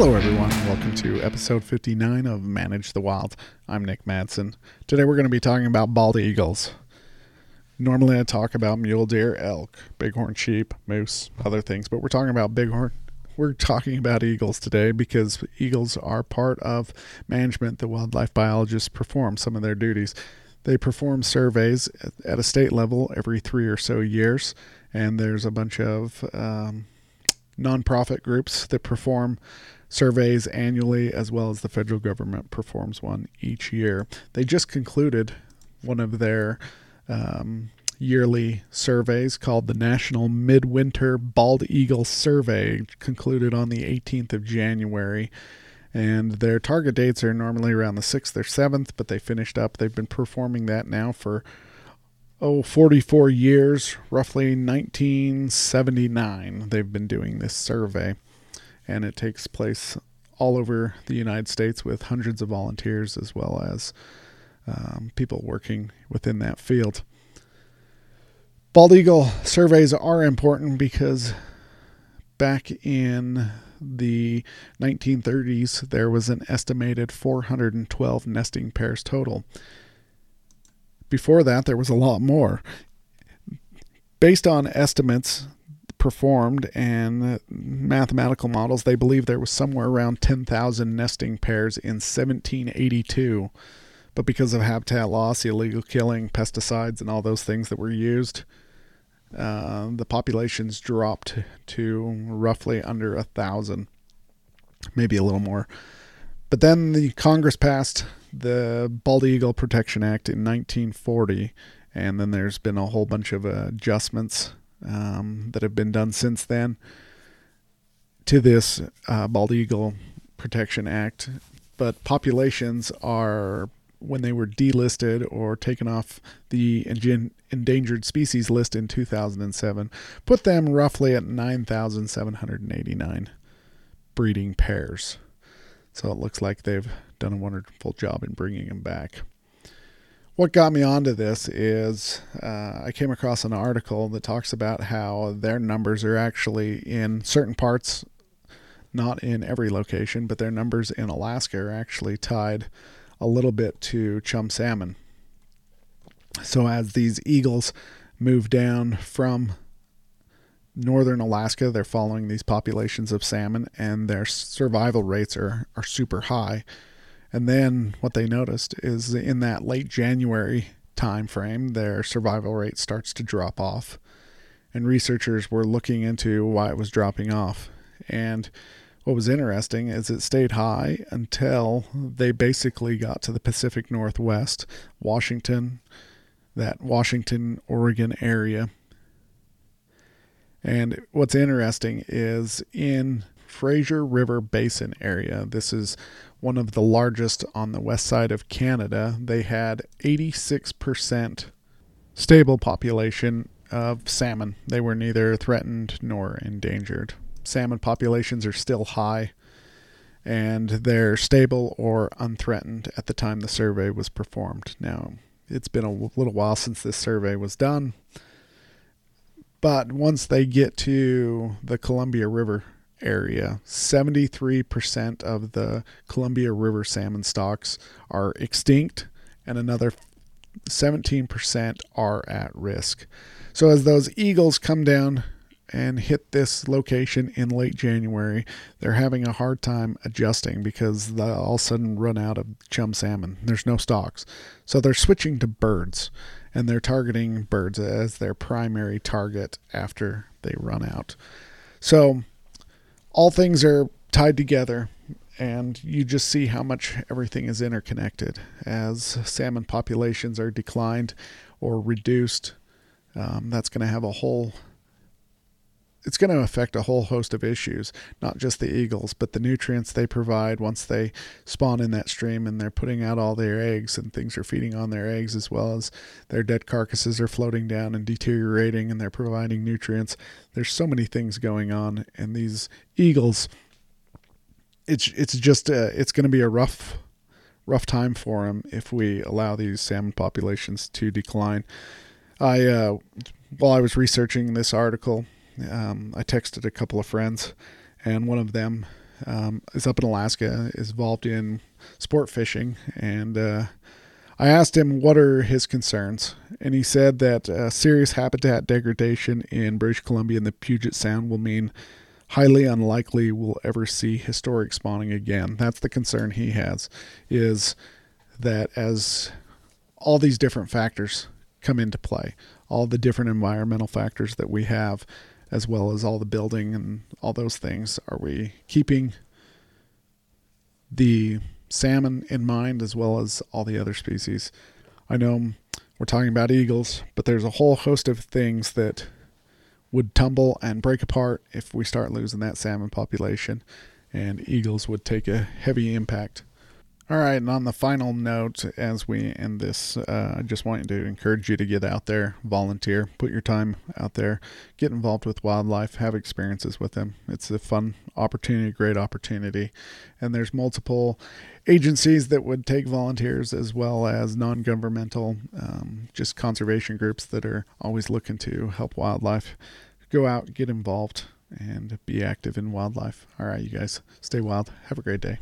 Hello, everyone. Welcome to episode 59 of Manage the Wild. I'm Nick Madsen. Today we're going to be talking about bald eagles. Normally I talk about mule deer, elk, bighorn sheep, moose, other things, but we're talking about bighorn. We're talking about eagles today because eagles are part of management that wildlife biologists perform some of their duties. They perform surveys at a state level every three or so years, and there's a bunch of um, nonprofit groups that perform surveys annually, as well as the federal government performs one each year. They just concluded one of their um, yearly surveys called the National Midwinter Bald Eagle Survey, concluded on the 18th of January. And their target dates are normally around the 6th or 7th, but they finished up. They've been performing that now for, oh, 44 years, roughly 1979. They've been doing this survey and it takes place all over the United States with hundreds of volunteers as well as um, people working within that field. Bald eagle surveys are important because back in the 1930s, there was an estimated 412 nesting pairs total. Before that, there was a lot more. Based on estimates, performed and mathematical models, they believe there was somewhere around 10,000 nesting pairs in 1782. But because of habitat loss, illegal killing, pesticides, and all those things that were used, uh, the populations dropped to roughly under a thousand, maybe a little more. But then the Congress passed the Bald Eagle Protection Act in 1940, and then there's been a whole bunch of adjustments um, that have been done since then to this uh, Bald Eagle Protection Act. But populations are, when they were delisted or taken off the endangered species list in 2007, put them roughly at 9,789 breeding pairs. So it looks like they've done a wonderful job in bringing them back what got me onto this is uh, I came across an article that talks about how their numbers are actually in certain parts, not in every location, but their numbers in Alaska are actually tied a little bit to chum salmon. So as these eagles move down from northern Alaska, they're following these populations of salmon, and their survival rates are, are super high and then what they noticed is in that late January time frame, their survival rate starts to drop off. And researchers were looking into why it was dropping off. And what was interesting is it stayed high until they basically got to the Pacific Northwest, Washington, that Washington, Oregon area. And what's interesting is in Fraser River Basin area, this is one of the largest on the west side of Canada. They had 86% stable population of salmon. They were neither threatened nor endangered. Salmon populations are still high and they're stable or unthreatened at the time the survey was performed. Now, it's been a little while since this survey was done, but once they get to the Columbia River area. 73% of the Columbia River salmon stocks are extinct, and another 17% are at risk. So, as those eagles come down and hit this location in late January, they're having a hard time adjusting because they'll all of a sudden run out of chum salmon. There's no stocks. So, they're switching to birds and they're targeting birds as their primary target after they run out. So, all things are tied together and you just see how much everything is interconnected as salmon populations are declined or reduced um, that's going to have a whole it's going to affect a whole host of issues, not just the eagles, but the nutrients they provide once they spawn in that stream and they're putting out all their eggs and things are feeding on their eggs as well as their dead carcasses are floating down and deteriorating and they're providing nutrients. There's so many things going on and these eagles it's it's just a, it's going to be a rough rough time for them if we allow these salmon populations to decline. I uh, while I was researching this article, um, I texted a couple of friends, and one of them um, is up in Alaska, is involved in sport fishing, and uh, I asked him what are his concerns, and he said that uh, serious habitat degradation in British Columbia and the Puget Sound will mean highly unlikely we'll ever see historic spawning again. That's the concern he has, is that as all these different factors come into play, all the different environmental factors that we have, as well as all the building and all those things, are we keeping the salmon in mind as well as all the other species? I know we're talking about eagles, but there's a whole host of things that would tumble and break apart if we start losing that salmon population, and eagles would take a heavy impact. All right, and on the final note, as we end this, uh, I just want to encourage you to get out there, volunteer, put your time out there, get involved with wildlife, have experiences with them. It's a fun opportunity, great opportunity. And there's multiple agencies that would take volunteers as well as non governmental, um, just conservation groups that are always looking to help wildlife. Go out, get involved, and be active in wildlife. All right, you guys, stay wild. Have a great day.